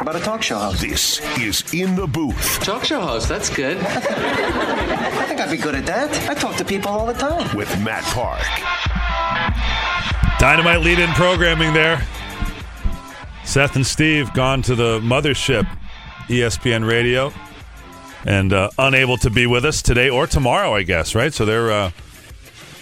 What about a talk show host? This is In the Booth Talk show host, that's good. I think I'd be good at that. I talk to people all the time. with Matt Park. Dynamite lead in programming there. Seth and Steve gone to the mothership, ESPN Radio, and uh, unable to be with us today or tomorrow, I guess, right? So they're uh,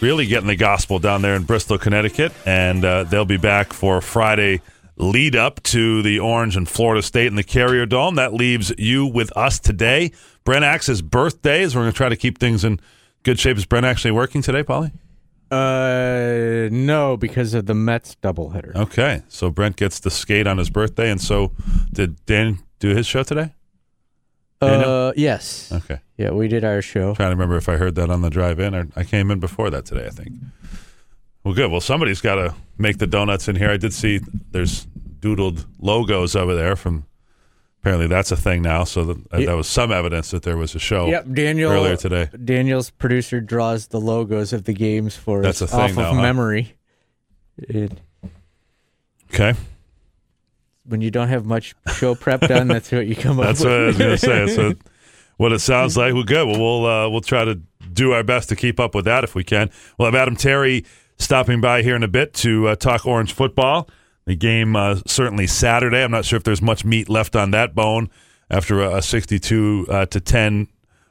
really getting the gospel down there in Bristol, Connecticut, and uh, they'll be back for Friday lead up to the Orange and Florida State in the Carrier Dome. That leaves you with us today. Brent Axe's birthday, is we're going to try to keep things in good shape. Is Brent actually working today, Polly? Uh, no, because of the Mets doubleheader. Okay, so Brent gets to skate on his birthday, and so did Dan do his show today? Daniel? Uh, yes. Okay, Yeah, we did our show. trying to remember if I heard that on the drive in, or I came in before that today. I think. Well, good. Well, somebody's got to make the donuts in here. I did see there's doodled logos over there from. Apparently, that's a thing now. So that, uh, that was some evidence that there was a show. Yep, Daniel. earlier today. Daniel's producer draws the logos of the games for That's us a thing off now, of huh? memory. It, Okay, when you don't have much show prep done, that's what you come up that's with. what I was going to say. So, what it sounds like. Well, good. Well, we'll uh, we'll try to do our best to keep up with that if we can. We'll have Adam Terry stopping by here in a bit to uh, talk Orange football. The game uh, certainly Saturday. I'm not sure if there's much meat left on that bone after a, a 62 uh, to 10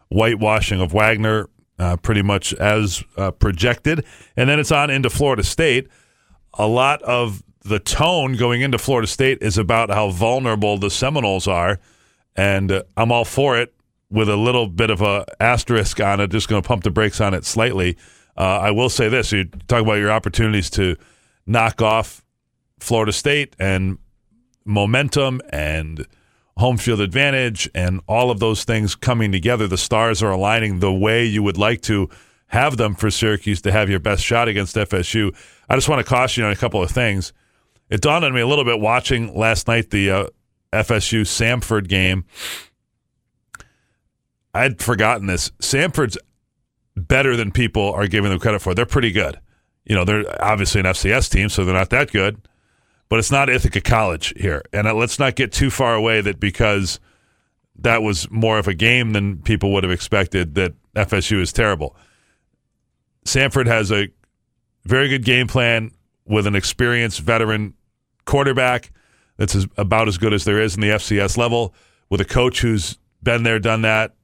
whitewashing of Wagner, uh, pretty much as uh, projected. And then it's on into Florida State. A lot of the tone going into Florida State is about how vulnerable the Seminoles are, and I'm all for it. With a little bit of a asterisk on it, just going to pump the brakes on it slightly. Uh, I will say this: you talk about your opportunities to knock off Florida State and momentum and home field advantage and all of those things coming together. The stars are aligning the way you would like to have them for Syracuse to have your best shot against FSU. I just want to caution you on a couple of things. It dawned on me a little bit watching last night the uh, FSU Samford game. I'd forgotten this. Samford's better than people are giving them credit for. They're pretty good. You know, they're obviously an FCS team, so they're not that good but it's not Ithaca College here. And let's not get too far away that because that was more of a game than people would have expected that FSU is terrible. Samford has a very good game plan with an experienced veteran quarterback that's about as good as there is in the FCS level, with a coach who's been there, done that.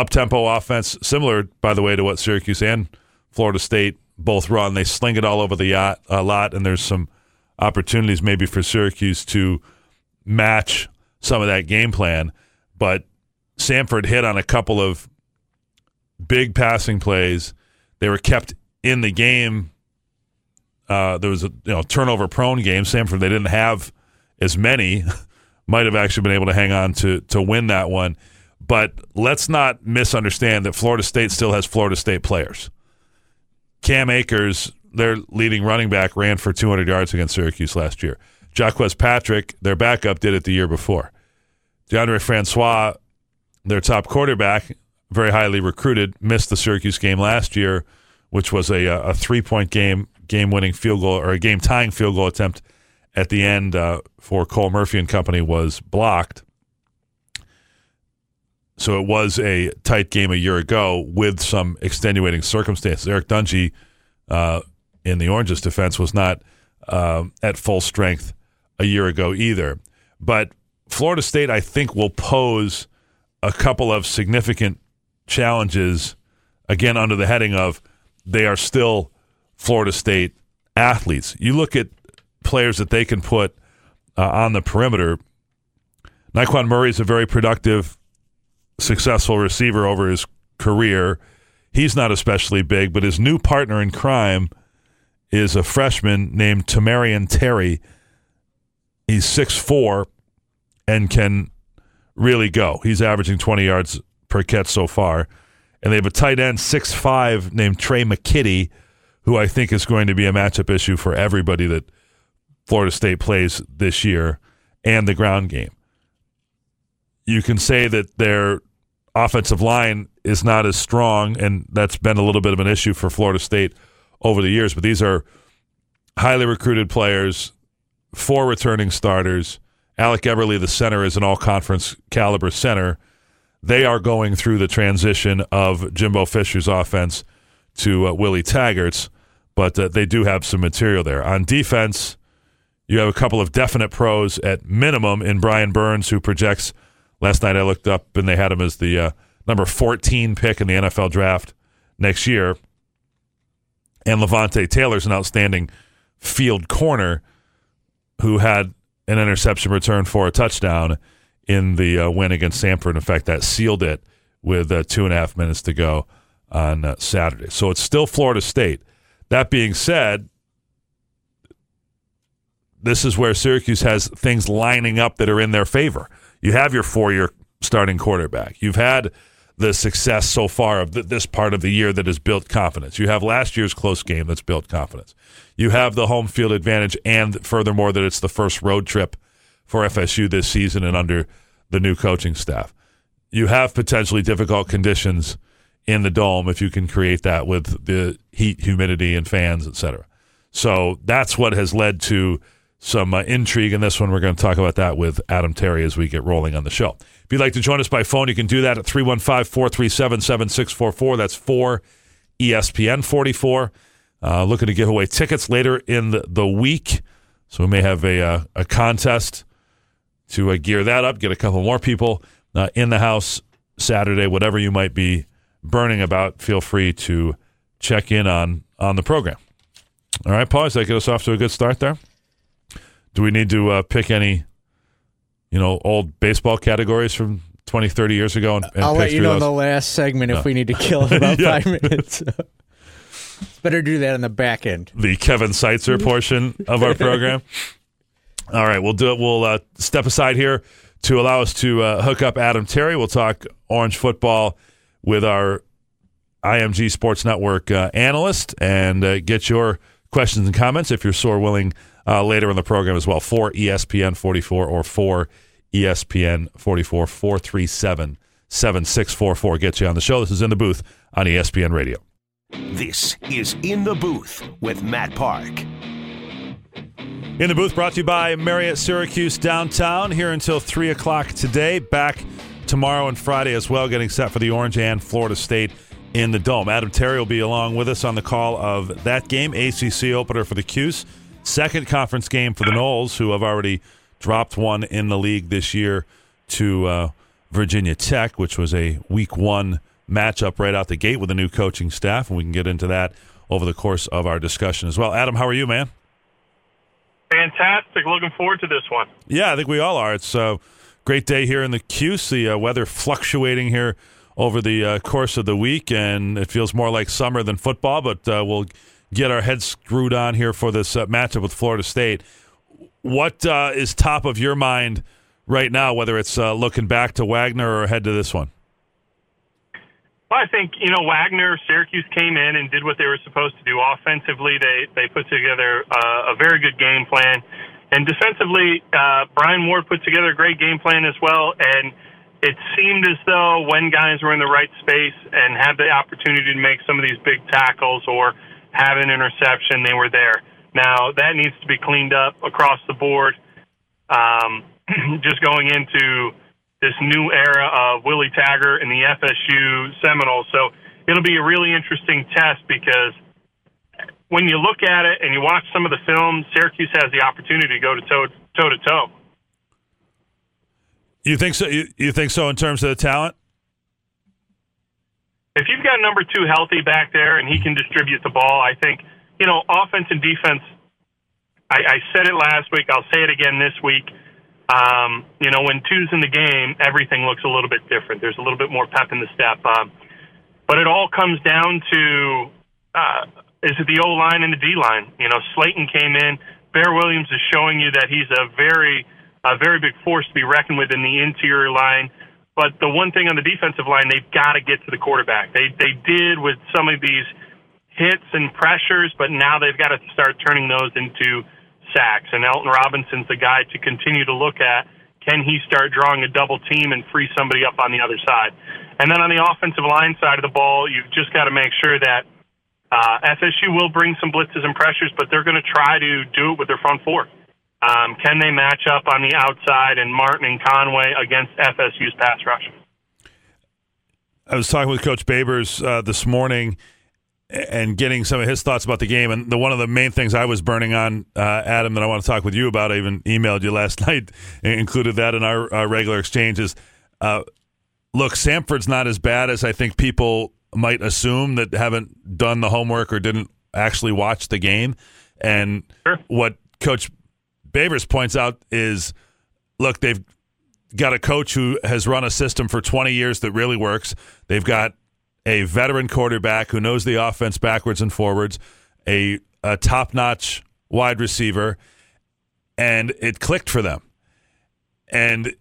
Up tempo offense, similar, by the way, to what Syracuse and Florida State both run. They sling it all over the yacht a lot, and there's some opportunities maybe for Syracuse to match some of that game plan. But Samford hit on a couple of big passing plays. They were kept in the game. Uh, there was a you know turnover prone game. Samford they didn't have as many. Might have actually been able to hang on to to win that one. But let's not misunderstand that Florida State still has Florida State players. Cam Akers, their leading running back, ran for 200 yards against Syracuse last year. Jacques Patrick, their backup, did it the year before. Deondre Francois, their top quarterback, very highly recruited, missed the Syracuse game last year, which was a, a three point game, game winning field goal or a game tying field goal attempt at the end uh, for Cole Murphy and company was blocked. So it was a tight game a year ago with some extenuating circumstances. Eric Dungey, uh, in the Oranges' defense, was not um, at full strength a year ago either. But Florida State, I think, will pose a couple of significant challenges, again, under the heading of they are still Florida State athletes. You look at players that they can put uh, on the perimeter. Nyqwan Murray is a very productive, successful receiver over his career. He's not especially big, but his new partner in crime is a freshman named Tamorrion Terry. He's 6'4 and can really go. He's averaging 20 yards per catch so far. and they have a tight end six five named Tre' McKitty, who I think is going to be a matchup issue for everybody that Florida State plays this year, and the ground game. You can say that their offensive line is not as strong, and that's been a little bit of an issue for Florida State over the years. But these are highly recruited players, four returning starters. Alec Eberle, the center, is an all conference caliber center. They are going through the transition of Jimbo Fisher's offense to uh, Willie Taggart's, but uh, they do have some material there. On defense, you have a couple of definite pros at minimum in Brian Burns, who projects. Last night I looked up and they had him as the uh, number 14 pick in the NFL draft next year. And Levonta Taylor's an outstanding field corner who had an interception return for a touchdown in the uh, win against Samford. In fact, that sealed it with uh, two and a half minutes to go on uh, Saturday. So it's still Florida State. That being said, this is where Syracuse has things lining up that are in their favor. You have your four year starting quarterback. You've had the success so far of this part of the year that has built confidence. You have last year's close game that's built confidence. You have the home field advantage, and furthermore, that it's the first road trip for FSU this season and under the new coaching staff. You have potentially difficult conditions in the dome if you can create that with the heat, humidity, and fans, etc. So that's what has led to some uh, intrigue in this one. We're going to talk about that with Adam Terry as we get rolling on the show. If you'd like to join us by phone, you can do that at 315 437 7644. That's 4 ESPN 44. Uh, looking to give away tickets later in the, the week. So we may have a, uh, a contest to uh, gear that up, get a couple more people uh, in the house Saturday, whatever you might be burning about, feel free to check in on, on the program. All right, Paul, does that get us off to a good start there? Do we need to uh, pick any, you know, old baseball categories from 20, 30 years ago? And, and I'll let you know in the last segment if we need to kill it about five minutes. Better do that on the back end. the Kevin Seitzer portion of our program. All right, we'll do it. We'll uh, step aside here to allow us to uh, hook up Adam Terry. We'll talk orange football with our IMG Sports Network uh, analyst and uh, get your questions and comments if you're so willing uh, later in the program as well. For E ESPN 44 or for E ESPN 44 437 7644 gets you on the show. This is in the booth on ESPN Radio. This is In the Booth with Matt Park. In the booth, brought to you by Marriott Syracuse downtown. Here until 3 o'clock today. Back tomorrow and Friday as well, getting set for the Orange and Florida State in the Dome. Adam Terry will be along with us on the call of that game. ACC opener for the Cuse. Second conference game for the Noles, who have already dropped one in the league this year to uh, Virginia Tech, which was a week one matchup right out the gate with a new coaching staff. And we can get into that over the course of our discussion as well. Adam, how are you, man? Fantastic. Looking forward to this one. Yeah, I think we all are. It's a great day here in the Cuse. The uh, weather fluctuating here over the uh, course of the week, and it feels more like summer than football. But uh, we'll get our heads screwed on here for this uh, matchup with Florida State. What uh, is top of your mind right now? Whether it's uh, looking back to Wagner or ahead to this one? Well, I think you know Wagner, Syracuse came in and did what they were supposed to do. Offensively, they they put together uh, a very good game plan, and defensively, uh, Brian Ward put together a great game plan as well. And it seemed as though when guys were in the right space and had the opportunity to make some of these big tackles or have an interception, they were there. Now that needs to be cleaned up across the board. Um, just going into this new era of Willie Taggart and the FSU Seminoles. So it'll be a really interesting test because when you look at it and you watch some of the film, Syracuse has the opportunity to go to toe toe to toe. You think so? You, you think so in terms of the talent? If you've got number two healthy back there and he can distribute the ball, I think you know offense and defense. I, I said it last week. I'll say it again this week. Um, you know, when two's in the game, everything looks a little bit different. There's a little bit more pep in the step. Um, but it all comes down to uh, is it the O line and the D line? You know, Slayton came in. Bear Williams is showing you that he's a very, a very big force to be reckoned with in the interior line. But the one thing on the defensive line, they've got to get to the quarterback. They they did with some of these hits and pressures, but now they've got to start turning those into sacks. And Alton Robinson's the guy to continue to look at. Can he start drawing a double team and free somebody up on the other side? And then on the offensive line side of the ball, you've just got to make sure that uh, FSU will bring some blitzes and pressures, but they're going to try to do it with their front four. Um, can they match up on the outside and Martin and Conway against FSU's pass rush? I was talking with Coach Babers uh, this morning and getting some of his thoughts about the game. And the one of the main things I was burning on, uh, Adam, that I want to talk with you about, I even emailed you last night, included that in our, our regular exchanges. Uh, look, Samford's not as bad as I think people might assume that haven't done the homework or didn't actually watch the game. And sure. what Coach Babers points out is look, they've got a coach who has run a system for 20 years that really works. They've got a veteran quarterback who knows the offense backwards and forwards, a, a top notch wide receiver, and it clicked for them. And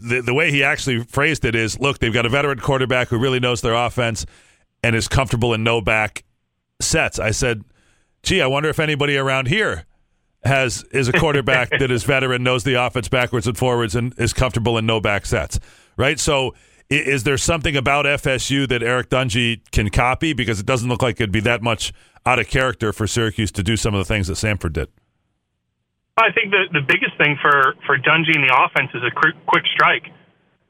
the, the way he actually phrased it is look, they've got a veteran quarterback who really knows their offense and is comfortable in no back sets. I said, gee, I wonder if anybody around here has is a quarterback that is veteran, knows the offense backwards and forwards, and is comfortable in no back sets. Right. So, is there something about FSU that Eric Dungey can copy? Because it doesn't look like it'd be that much out of character for Syracuse to do some of the things that Samford did. I think the the biggest thing for for Dungey in the offense is a quick, quick strike.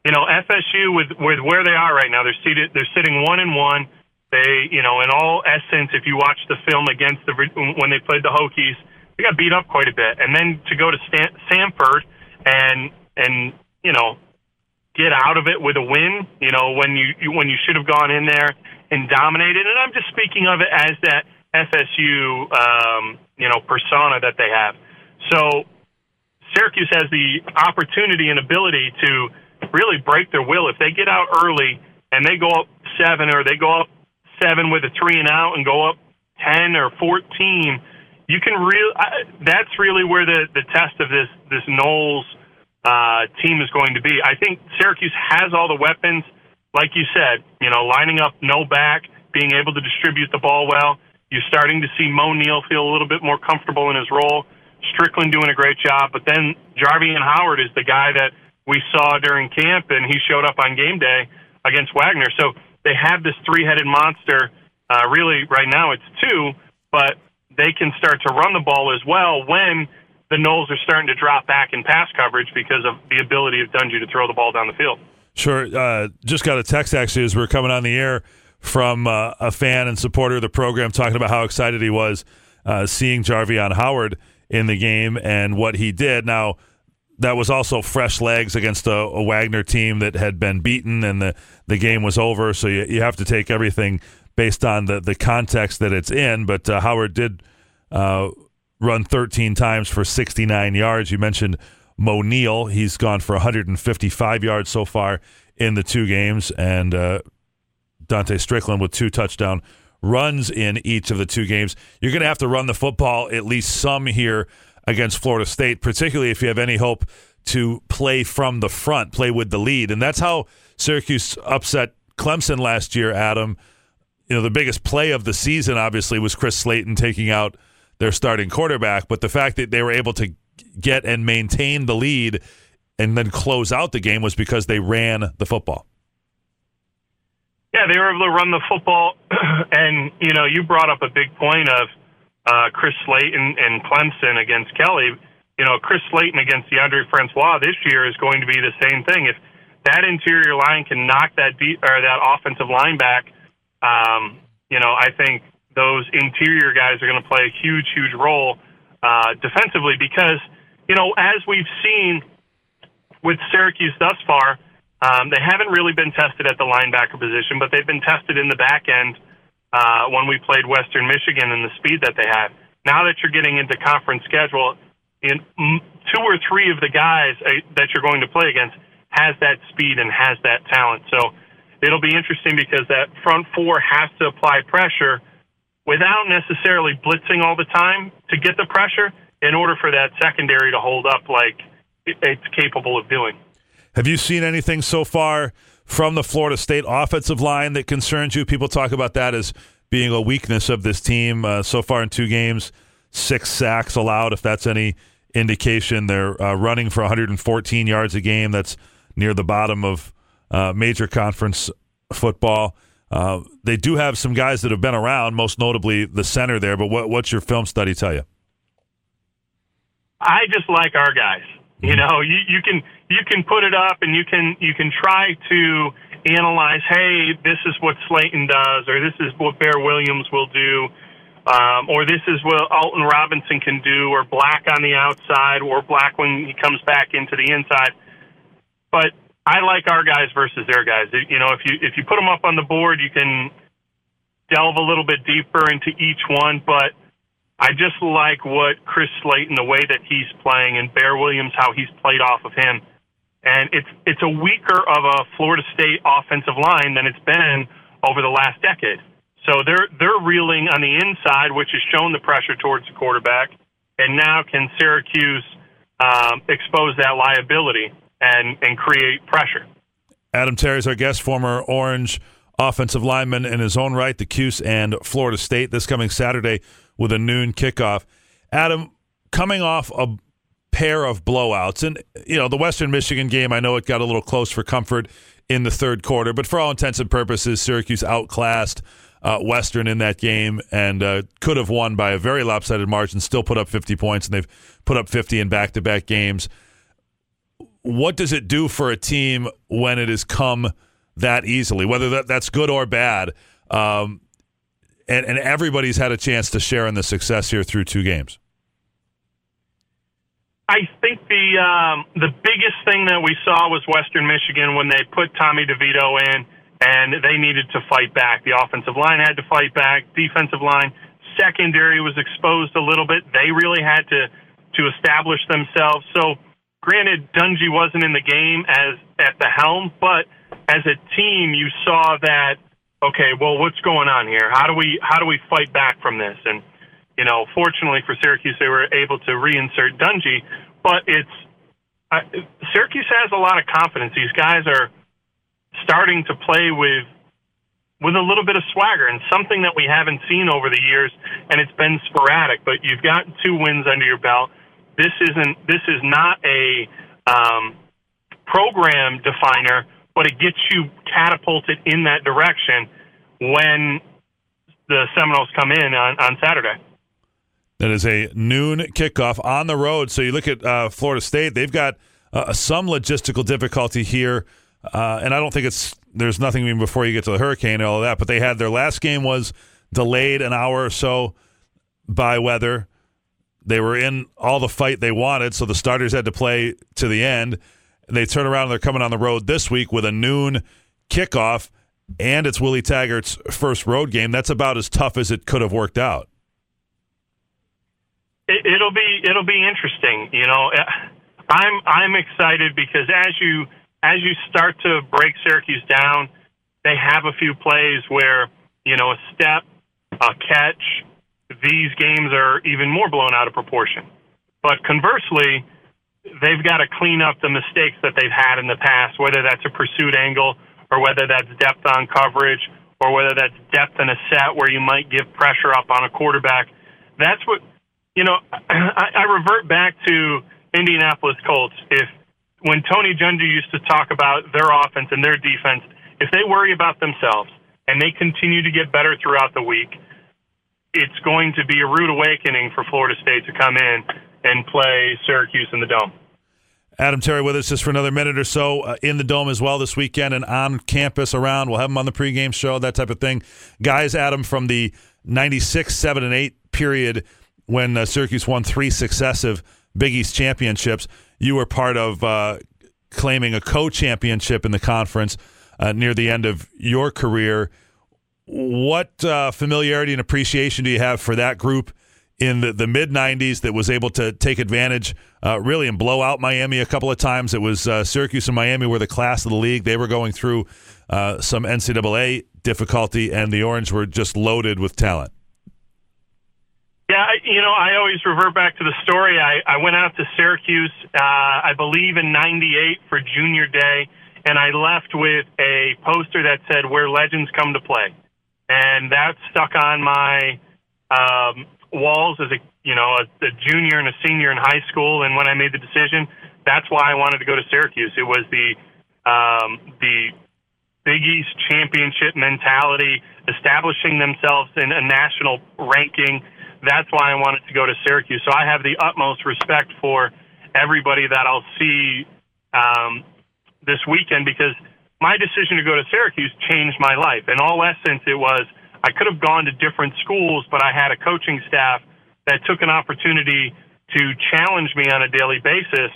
You know, FSU with with where they are right now, they're seated they're sitting one and one. They, you know, in all essence, if you watch the film against the when they played the Hokies, they got beat up quite a bit, and then to go to Stan- Samford and and you know get out of it with a win. You know when you when you should have gone in there and dominated. And I'm just speaking of it as that FSU um, you know persona that they have. So Syracuse has the opportunity and ability to really break their will if they get out early and they go up seven or they go up seven with a three and out and go up ten or fourteen you can real that's really where the the test of this this Noles uh, team is going to be. I think Syracuse has all the weapons, like you said. You know, lining up no back, being able to distribute the ball well. You're starting to see Moe Neal feel a little bit more comfortable in his role. Strickland doing a great job, but then Jarveon Howard is the guy that we saw during camp, and he showed up on game day against Wagner. So they have this three-headed monster. Uh, really, right now it's two, but they can start to run the ball as well when the Noles are starting to drop back in pass coverage because of the ability of Dungey to throw the ball down the field. Sure. Uh, just got a text actually as we are coming on the air from uh, a fan and supporter of the program talking about how excited he was uh, seeing Jarveon Howard in the game and what he did. Now, that was also fresh legs against a, a, Wagner team that had been beaten and the, the game was over. So you, you have to take everything based on the, the context that it's in. But uh, Howard did uh, run 13 times for 69 yards. You mentioned Moe Neal. He's gone for 155 yards so far in the two games. And uh, Dontae Strickland with two touchdown runs in each of the two games. You're going to have to run the football at least some here against Florida State, particularly if you have any hope to play from the front, play with the lead. And that's how Syracuse upset Clemson last year, Adam you know, the biggest play of the season obviously was Chris Slayton taking out their starting quarterback, but the fact that they were able to get and maintain the lead and then close out the game was because they ran the football. Yeah, they were able to run the football, and you know, you brought up a big point of uh, Chris Slayton and Clemson against Kelly. You know, Chris Slayton against Deondre Francois this year is going to be the same thing. If that interior line can knock that deep or that offensive line back um, you know, I think those interior guys are going to play a huge, huge role uh, defensively because, you know, as we've seen with Syracuse thus far, um, they haven't really been tested at the linebacker position, but they've been tested in the back end uh, when we played Western Michigan and the speed that they have. Now that you're getting into conference schedule, in two or three of the guys uh, that you're going to play against has that speed and has that talent. So it'll be interesting because that front four has to apply pressure without necessarily blitzing all the time to get the pressure in order for that secondary to hold up like it's capable of doing. Have you seen anything so far from the Florida State offensive line that concerns you? People talk about that as being a weakness of this team uh, so far in two games. Six sacks allowed, if that's any indication. They're uh, running for 114 yards a game. That's near the bottom of uh, major conference football. Uh, they do have some guys that have been around, most notably the center there. But what, what's your film study tell you? I just like our guys. You know, you, you can you can put it up and you can you can try to analyze. Hey, this is what Slayton does, or this is what Bear Williams will do, um, or this is what Alton Robinson can do, or Black on the outside, or Black when he comes back into the inside. But I like our guys versus their guys. You know, if you if you put them up on the board, you can delve a little bit deeper into each one, but I just like what Chris Slayton, the way that he's playing, and Bear Williams, how he's played off of him. And it's it's a weaker of a Florida State offensive line than it's been over the last decade. So they're they're reeling on the inside, which has shown the pressure towards the quarterback. And now can Syracuse um, expose that liability and and create pressure? Adam Terry is our guest, former Orange offensive lineman in his own right, the Cuse and Florida State this coming Saturday with a noon kickoff. Adam, coming off a pair of blowouts, and you know the Western Michigan game, I know it got a little close for comfort in the third quarter, but for all intents and purposes, Syracuse outclassed uh, Western in that game and uh, could have won by a very lopsided margin. Still put up 50 points, and they've put up 50 in back-to-back games. What does it do for a team when it has come that easily, whether that, that's good or bad? Um, and, and everybody's had a chance to share in the success here through two games. I think the um, the biggest thing that we saw was Western Michigan when they put Tommy DeVito in, and they needed to fight back. The offensive line had to fight back. Defensive line, secondary was exposed a little bit. They really had to to establish themselves. So, granted, Dungey wasn't in the game as at the helm, but as a team, you saw that okay, well, what's going on here? How do we how do we fight back from this? And you know, fortunately for Syracuse, they were able to reinsert Dungey, but it's uh, Syracuse has a lot of confidence. These guys are starting to play with with a little bit of swagger and something that we haven't seen over the years, and it's been sporadic. But you've got two wins under your belt. This isn't this is not a um, program definer but it gets you catapulted in that direction when the Seminoles come in on, on Saturday. That is a noon kickoff on the road. So you look at uh, Florida State; they've got uh, some logistical difficulty here, uh, and I don't think it's there's nothing even before you get to the hurricane and all of that. But they had their last game was delayed an hour or so by weather. They were in all the fight they wanted, so the starters had to play to the end. They turn around and they're coming on the road this week with a noon kickoff, and it's Willie Taggart's first road game. That's about as tough as it could have worked out. It, it'll be it'll be interesting. You know, uh, I'm I'm excited because as you as you start to break Syracuse down, they have a few plays where you know a step, a catch. These games are even more blown out of proportion. But conversely, they've got to clean up the mistakes that they've had in the past, whether that's a pursuit angle or whether that's depth on coverage or whether that's depth in a set where you might give pressure up on a quarterback. That's what, you know, I, I revert back to Indianapolis Colts. If when Tony Dungy used to talk about their offense and their defense, if they worry about themselves and they continue to get better throughout the week, it's going to be a rude awakening for Florida State to come in and play Syracuse in the Dome. Adam Terry with us just for another minute or so uh, in the Dome as well this weekend and on campus around. We'll have him on the pregame show, that type of thing. Guys, Adam, from the 96, 7, and 8 period when uh, Syracuse won three successive Big East championships, you were part of uh, claiming a co championship in the conference uh, near the end of your career. What uh, familiarity and appreciation do you have for that group in the, the mid 90s that was able to take advantage uh, really and blow out Miami a couple of times. It was uh, Syracuse and Miami were the class of the league. They were going through uh, some NCAA difficulty, and the Orange were just loaded with talent. Yeah, you know, I always revert back to the story. I, I went out to Syracuse, uh, I believe in '98 for Junior Day, and I left with a poster that said "Where Legends Come to Play," and that stuck on my um, walls as a you know a, a junior and a senior in high school. And when I made the decision, that's why I wanted to go to Syracuse. It was the um, the Big East championship mentality, establishing themselves in a national ranking. That's why I wanted to go to Syracuse. So I have the utmost respect for everybody that I'll see um, this weekend because my decision to go to Syracuse changed my life. In all essence, it was I could have gone to different schools, but I had a coaching staff that took an opportunity to challenge me on a daily basis.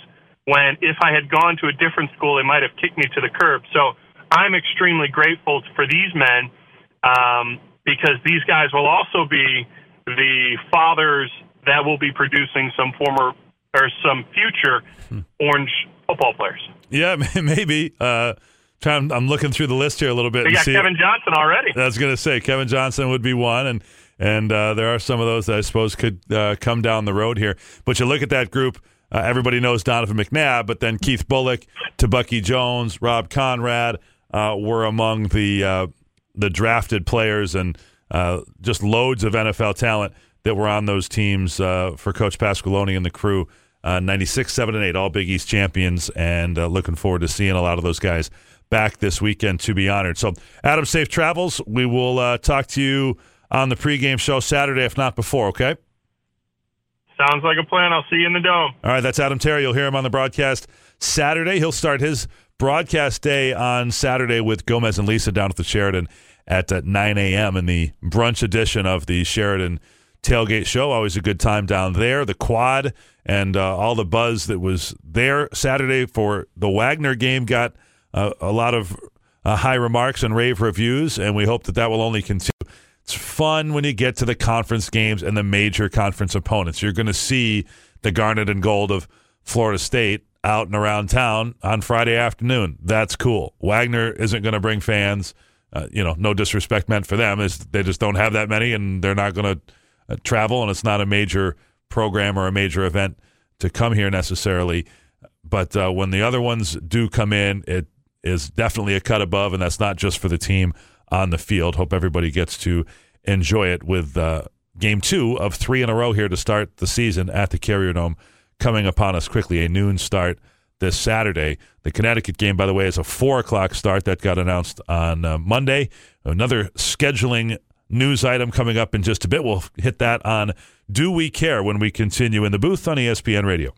When if I had gone to a different school, they might have kicked me to the curb. So I'm extremely grateful for these men um, because these guys will also be the fathers that will be producing some former or some future orange football players. Yeah, maybe. Uh, trying, I'm looking through the list here a little bit. And got see, Kevin Johnson already. I was going to say Kevin Johnson would be one, and and uh, there are some of those that I suppose could uh, come down the road here. But you look at that group. Uh, everybody knows Donovan McNabb, but then Keith Bulluck, to Bucky Jones, Rob Konrad uh, were among the uh, the drafted players, and uh, just loads of NFL talent that were on those teams uh, for Coach Pasqualoni and the crew. Uh, 96, 7, and 8, all Big East champions, and uh, looking forward to seeing a lot of those guys back this weekend to be honored. So, Adam, safe travels. We will uh, talk to you on the pregame show Saturday, if not before, okay? Sounds like a plan. I'll see you in the dome. All right, that's Adam Terry. You'll hear him on the broadcast Saturday. He'll start his broadcast day on Saturday with Gomez and Lisa down at the Sheraton at uh, 9 a.m. in the brunch edition of the Sheraton Tailgate Show. Always a good time down there. The quad and uh, all the buzz that was there Saturday for the Wagner game got a lot of uh, high remarks and rave reviews, and we hope that that will only continue. It's fun when you get to the conference games and the major conference opponents. You're going to see the garnet and gold of Florida State out and around town on Friday afternoon. That's cool. Wagner isn't going to bring fans. Uh, you know, no disrespect meant for them. Is they just don't have that many, and they're not going to uh, travel, and it's not a major program or a major event to come here necessarily. But uh, when the other ones do come in, it is definitely a cut above, and that's not just for the team on the field. Hope everybody gets to enjoy it with uh, game two of three in a row here to start the season at the Carrier Dome coming upon us quickly. A noon start this Saturday. The Connecticut game, by the way, is a four o'clock start that got announced on uh, Monday. Another scheduling news item coming up in just a bit. We'll hit that on Do We Care when we continue in the booth on ESPN Radio.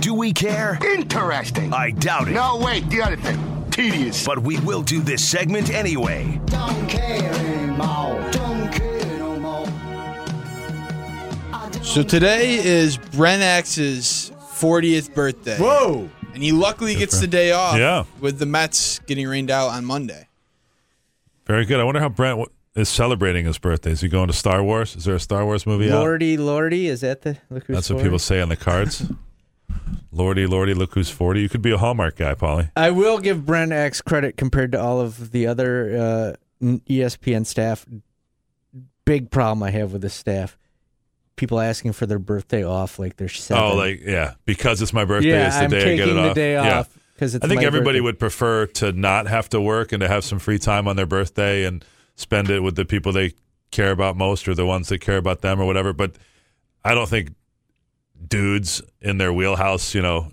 Do we care? Interesting. I doubt it. No, wait, the other thing. Tedious. But we will do this segment anyway. Don't care anymore. Don't care no more. So today is Brent Axe's 40th birthday. Whoa! And he luckily gets the day off Yeah. with the Mets getting rained out on Monday. Very good. I wonder how Brent is celebrating his birthday. Is he going to Star Wars? Is there a Star Wars movie out? Lordy, Lordy, is that the look who's That's what 40? people say on the cards. Lordy, Lordy, look who's 40. You could be a Hallmark guy, Polly. I will give Brent Axe credit compared to all of the other uh, ESPN staff. Big problem I have with the staff. People asking for their birthday off like they're seven. Oh, like, yeah, because it's my birthday, yeah, it's the I'm day I taking get it the off. day Yeah. because it's. I think everybody birthday. would prefer to not have to work and to have some free time on their birthday and spend it with the people they care about most or the ones that care about them or whatever. But I don't think dudes in their wheelhouse, you know,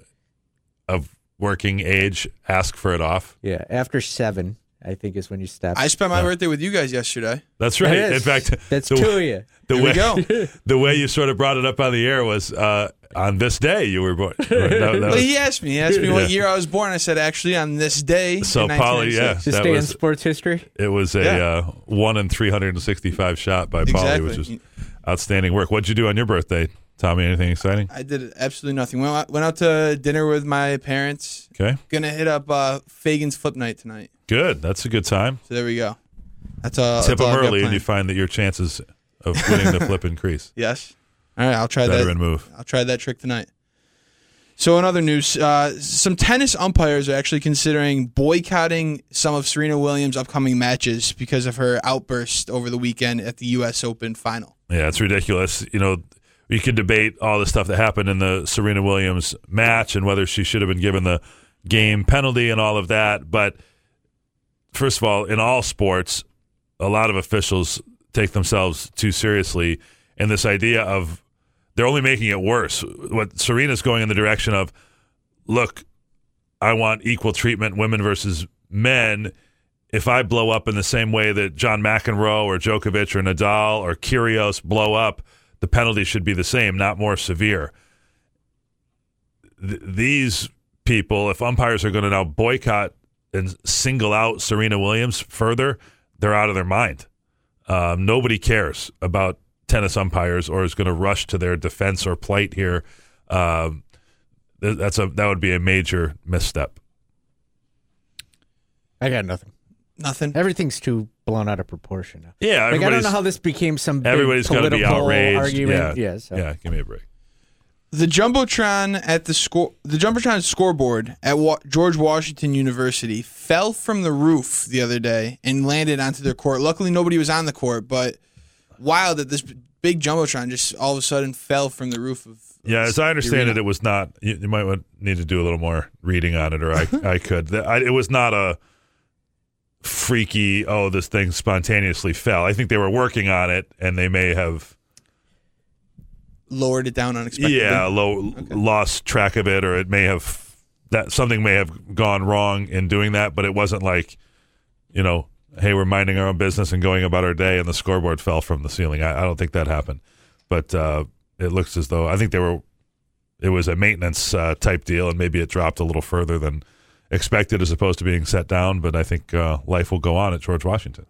of working age ask for it off. Yeah, after seven, I think is when you stop. I spent my birthday with you guys yesterday. That's right. That In fact, that's the, two of you. The Here way we go. the way you sort of brought it up on the air was uh, on this day you were born. That- that Well, he asked me. He asked me Yeah. what year I was born. I said, actually, on this day. So, in Polly, yeah, 1996. to that stay in sports history. It was a Yeah. uh, one in three hundred and sixty-five shot by Polly, Exactly. which is outstanding work. What'd you do on your birthday, Tommy? Anything exciting? I did absolutely nothing. Went out, went out to dinner with my parents. Okay, Gonna hit up uh, Faegan's Flip Night tonight. good. That's a good time. So there we go. That's uh, Tip that's them early, and you find that your chances of winning the flip increase. Yes. All right, I'll try Veteran that. move. I'll try that trick tonight. So, in other news, uh, some tennis umpires are actually considering boycotting some of Serena Williams' upcoming matches because of her outburst over the weekend at the U.S. Open final. Yeah, it's ridiculous. You know, we could debate all the stuff that happened in the Serena Williams match and whether she should have been given the game penalty and all of that. But first of all, in all sports, a lot of officials take themselves too seriously. And this idea of they're only making it worse. What Serena's going in the direction of, look, I want equal treatment, women versus men. If I blow up in the same way that John McEnroe or Djokovic or Nadal or Kyrgios blow up, the penalty should be the same, not more severe. Th- these people, if umpires are going to now boycott and single out Serena Williams further, they're out of their mind. Um, nobody cares about tennis umpires or is going to rush to their defense or plight here. Um, th- that's a that would be a major misstep. I got nothing. Nothing. Everything's too blown out of proportion now. Yeah, like I don't know how this became some big Everybody's got to be outraged. argument. Yeah, Yeah, so. yeah. Give me a break. The jumbotron at the score, the jumbotron scoreboard at Wa- George Washington University fell from the roof the other day and landed onto their court. Luckily, nobody was on the court, but wild that this big jumbotron just all of a sudden fell from the roof of. Yeah, as I understand it, it was not. You, you might want, need to do a little more reading on it, or I, I could. The- I, it was not a freaky. Oh, this thing spontaneously fell. I think they were working on it, and they may have, lowered it down unexpectedly. yeah, low, lost track of it, or it may have that something may have gone wrong in doing that. But it wasn't like, you know, hey, we're minding our own business and going about our day, and the scoreboard fell from the ceiling. I, I don't think that happened, but uh, it looks as though I think they were. It was a maintenance uh, type deal, and maybe it dropped a little further than expected, as opposed to being set down. But I think uh, life will go on at George Washington.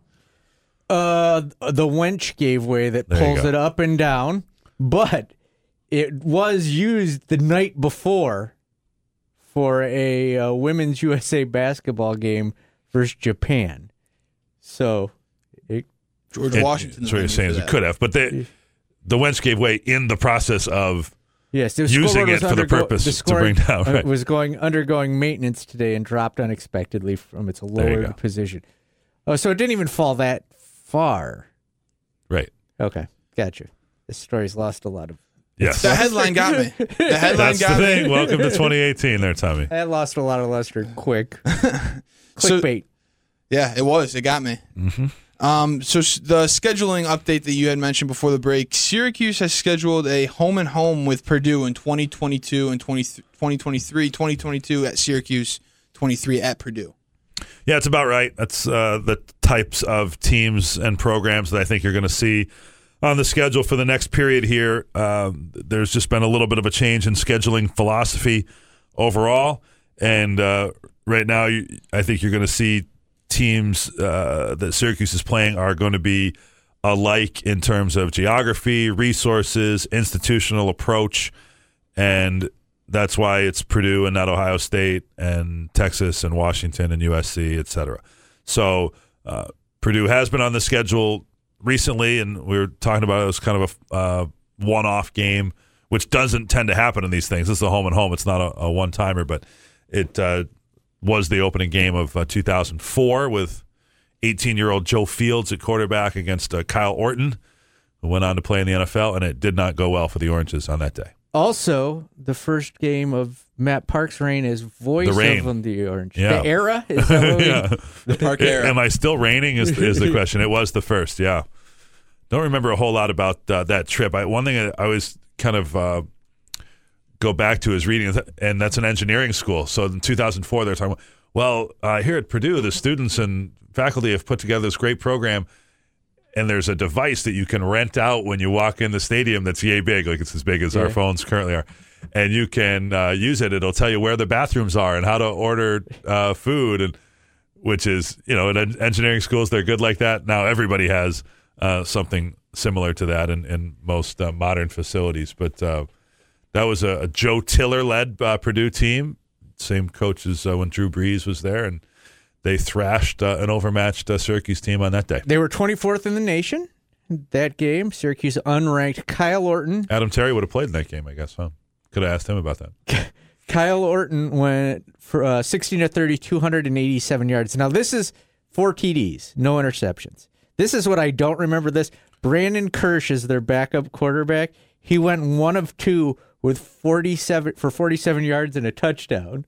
Uh, the wench gave way that There pulls it up and down, but it was used the night before for a uh, women's USA basketball game versus Japan. So, it, George It- Washington. That's what you're saying is it could have, but they, the wench gave way in the process of yes, the Using it was for the undergo- purpose the to scoring, bring down, uh, right. was going undergoing maintenance today and dropped unexpectedly from its lower position. Oh, so it didn't even fall that far. right. Okay, gotcha. This story's lost a lot of. Yes, The headline got me. The headline that's the got thing. me. Welcome to 2018, there, Tommy. That lost a lot of luster quick. So- Clickbait. Yeah, it was. It got me. Mm-hmm. Um, so the scheduling update that you had mentioned before the break, Syracuse has scheduled a home and home with Purdue in 2022 and 20, 2023, 2022 at Syracuse, 23 at Purdue. Yeah, it's about right. That's uh, the types of teams and programs that I think you're going to see on the schedule for the next period here. Um, there's just been a little bit of a change in scheduling philosophy overall, and uh, right now, I think you're going to see teams uh, that Syracuse is playing are going to be alike in terms of geography, resources, institutional approach, and that's why it's Purdue and not Ohio State and Texas and Washington and USC, et cetera. So uh, Purdue has been on the schedule recently, and we were talking about it as kind of a uh, one-off game, which doesn't tend to happen in these things. This is a home and home; it's not a, a one-timer, but it uh, was the opening game of uh, 2004 with 18-year-old Joe Fields at quarterback against uh, Kyle Orton, who went on to play in the NFL, and it did not go well for the Oranges on that day. Also, the first game of Matt Park's reign as voice The reign. of the Orange. Yeah. The era? Is that what we- yeah. The Park era. Am I still reigning? Is, is the question. It was the first, yeah. Don't remember a whole lot about uh, that trip. I, one thing I I always kind of uh, go back to is reading, and that's an engineering school. So in 2004, they're talking about, well, uh, here at Purdue, the students and faculty have put together this great program, and there's a device that you can rent out when you walk in the stadium that's yay big, like it's as big as our phones currently are. And you can uh, use it. It'll tell you where the bathrooms are and how to order uh, food, and which is you know in engineering schools they're good like that. Now everybody has uh, something similar to that in, in most uh, modern facilities. But uh, that was a, a Joe Tiller led uh, Purdue team, same coach as uh, when Drew Brees was there, and they thrashed uh, an overmatched uh, Syracuse team on that day. They were 24th in the nation that game. Syracuse unranked Kyle Orton. Adam Terry would have played in that game, I guess. Huh? Could have asked him about that. Kyle Orton went for uh, 16 to 30, 287 yards. Now, this is four TDs, no interceptions. This is what I don't remember this. Brandon Kirsch is their backup quarterback. He went one of two with 47 for 47 yards and a touchdown.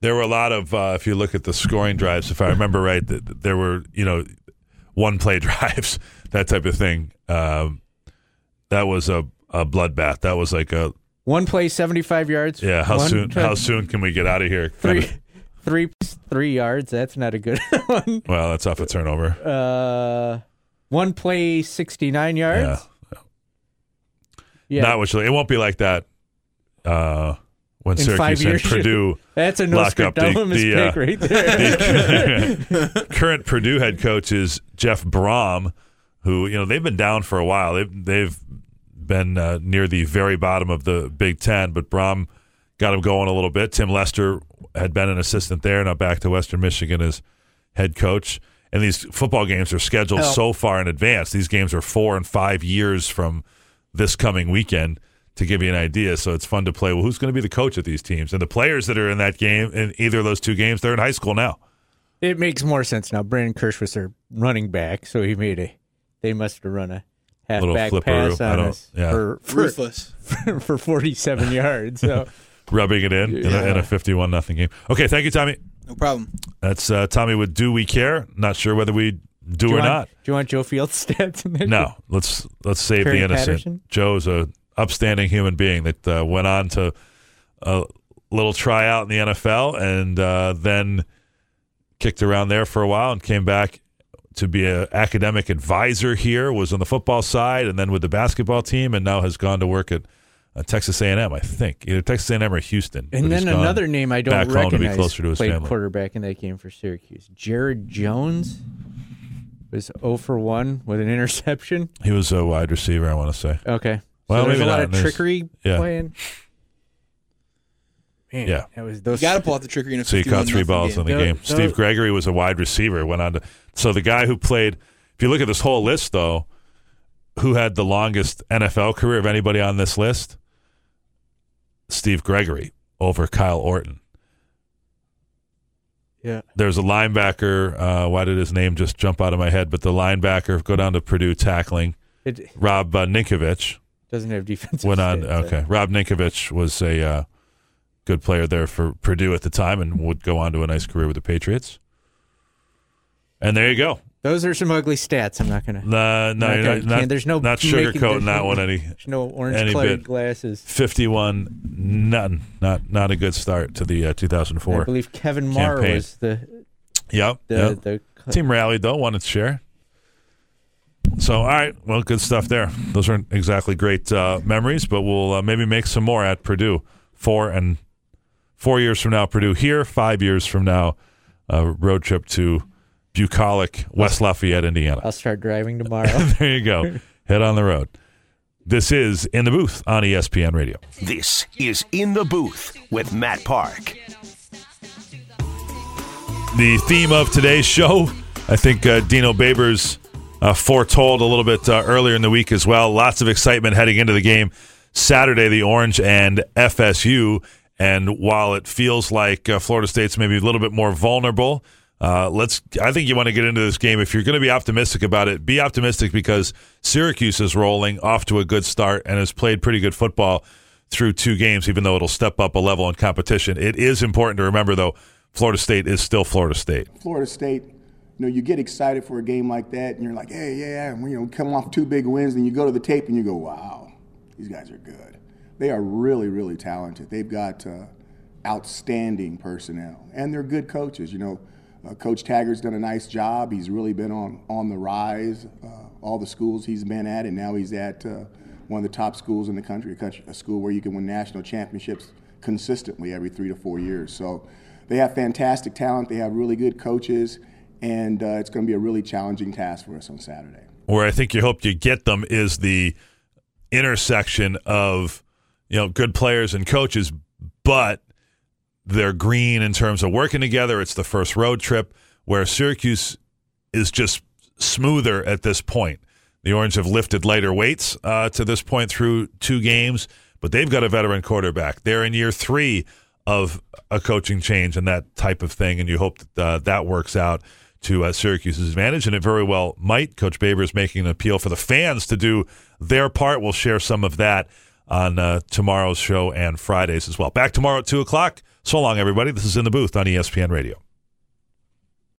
There were a lot of, uh, if you look at the scoring drives, if I remember right, that there were, you know, one play drives, that type of thing. Um, that was a, a bloodbath. That was like a, One play, 75 yards. yeah, how soon, how soon can we get out of here? Three, Kinda- three, three yards. That's not a good one. well, that's off a turnover. Uh, one play, 69 yards. Yeah. Yeah. Not which, it won't be like that uh, when In Syracuse and. Purdue That's a lock up the, the, uh, right there. the current Purdue head coach is Jeff Brohm, who you know they've been down for a while. They've they've been uh, near the very bottom of the Big Ten, but Brohm got him going a little bit. Tim Lester had been an assistant there, now back to Western Michigan as head coach. And these football games are scheduled Oh. so far in advance. These games are four and five years from this coming weekend to give you an idea. So it's fun to play. Well, who's going to be the coach of these teams? And the players that are in that game, in either of those two games, they're in high school now. It makes more sense now. Brandon Kirsch was their running back, so he made a. They must have run a Little halfback flipperoo. pass on us yeah. for, for, Ruthless. for forty-seven yards. So rubbing it in in, a, in a 51 nothing game. Okay, thank you, Tommy. No problem. That's uh, Tommy with Do We Care? Not sure whether we do, you or want, not. Do you want Joe Fields stats? In there? No, let's let's save Terry the innocent. Patterson? Joe's a upstanding human being that uh, went on to a little tryout in the NFL and uh, then kicked around there for a while and came back to be an academic advisor here. Was on the football side and then with the basketball team, and now has gone to work at. Uh, Texas A&M, I think either Texas A&M or Houston. And then another name I don't home to be recognize closer to his played family. quarterback in that game for Syracuse. Jared Jones was 0 for 1 with an interception. He was a wide receiver, I want to say. Okay. Well, so there's maybe a lot not. of trickery yeah. playing. Man, Yeah. that was You those. got to pull out the trickery in a So he caught three balls game. in the Those- game. those- Steve Gregory was a wide receiver. Went on to so the guy who played. If you look at this whole list, though, who had the longest NFL career of anybody on this list? Steve Gregory over Kyle Orton. Yeah. There's a linebacker. Uh, why did his name just jump out of my head? But the linebacker go down to Purdue tackling. It Rob uh, Ninkovich doesn't have defensive. went on. stats, Okay, Rob Ninkovich was a uh, good player there for Purdue at the time, and would go on to a nice career with the Patriots. And there you go. Those are some ugly stats. I'm not gonna. Uh, no, Not you're gonna- not, not, there's no not sugarcoating that one any. No orange Any colored bit. glasses. Fifty-one, none, not not a good start to the uh, I believe Kevin Marr campaign. was the Yep, the, yep. the Team rallied though, won its share. So, all right, well, good stuff there. Those aren't exactly great uh, memories, but we'll uh, maybe make some more at Purdue. Four and four years from now, Purdue here. Five years from now, uh, road trip to bucolic West Lafayette, Indiana. I'll start driving tomorrow. there you go. Head on the road. This is in the booth on ESPN Radio. This is In the Booth with Matt Park. the theme of today's show. I think uh, Dino Babers uh, foretold a little bit uh, earlier in the week as well. Lots of excitement heading into the game Saturday, the Orange and FSU. And while it feels like uh, Florida State's maybe a little bit more vulnerable, uh, let's. I think you want to get into this game. If you're going to be optimistic about it, be optimistic because Syracuse is rolling off to a good start and has played pretty good football through two games, even though it'll step up a level in competition. It is important to remember, though, Florida State is still Florida State. Florida State, you know, you get excited for a game like that, and you're like, hey, yeah, yeah, and, you know, come off two big wins, and you go to the tape and you go, wow, these guys are good. They are really, really talented. They've got uh, outstanding personnel, and they're good coaches. You know, uh, Coach Taggart's done a nice job. He's really been on on the rise. Uh, all the schools he's been at, and now he's at uh, one of the top schools in the country, a, country, a school where you can win national championships consistently every three to four years. So they have fantastic talent. They have really good coaches, and uh, it's going to be a really challenging task for us on Saturday. Where I think you hope you get them is the intersection of you know good players and coaches, but they're green in terms of working together. It's the first road trip where Syracuse is just smoother at this point. The Orange have lifted lighter weights uh, to this point through two games, but they've got a veteran quarterback. They're in year three of a coaching change and that type of thing, and you hope that uh, that works out to uh, Syracuse's advantage, and it very well might. Coach Babers is making an appeal for the fans to do their part. We'll share some of that on uh, tomorrow's show and Fridays as well. Back tomorrow at 2 o'clock. So long, everybody. This is In the Booth on ESPN Radio.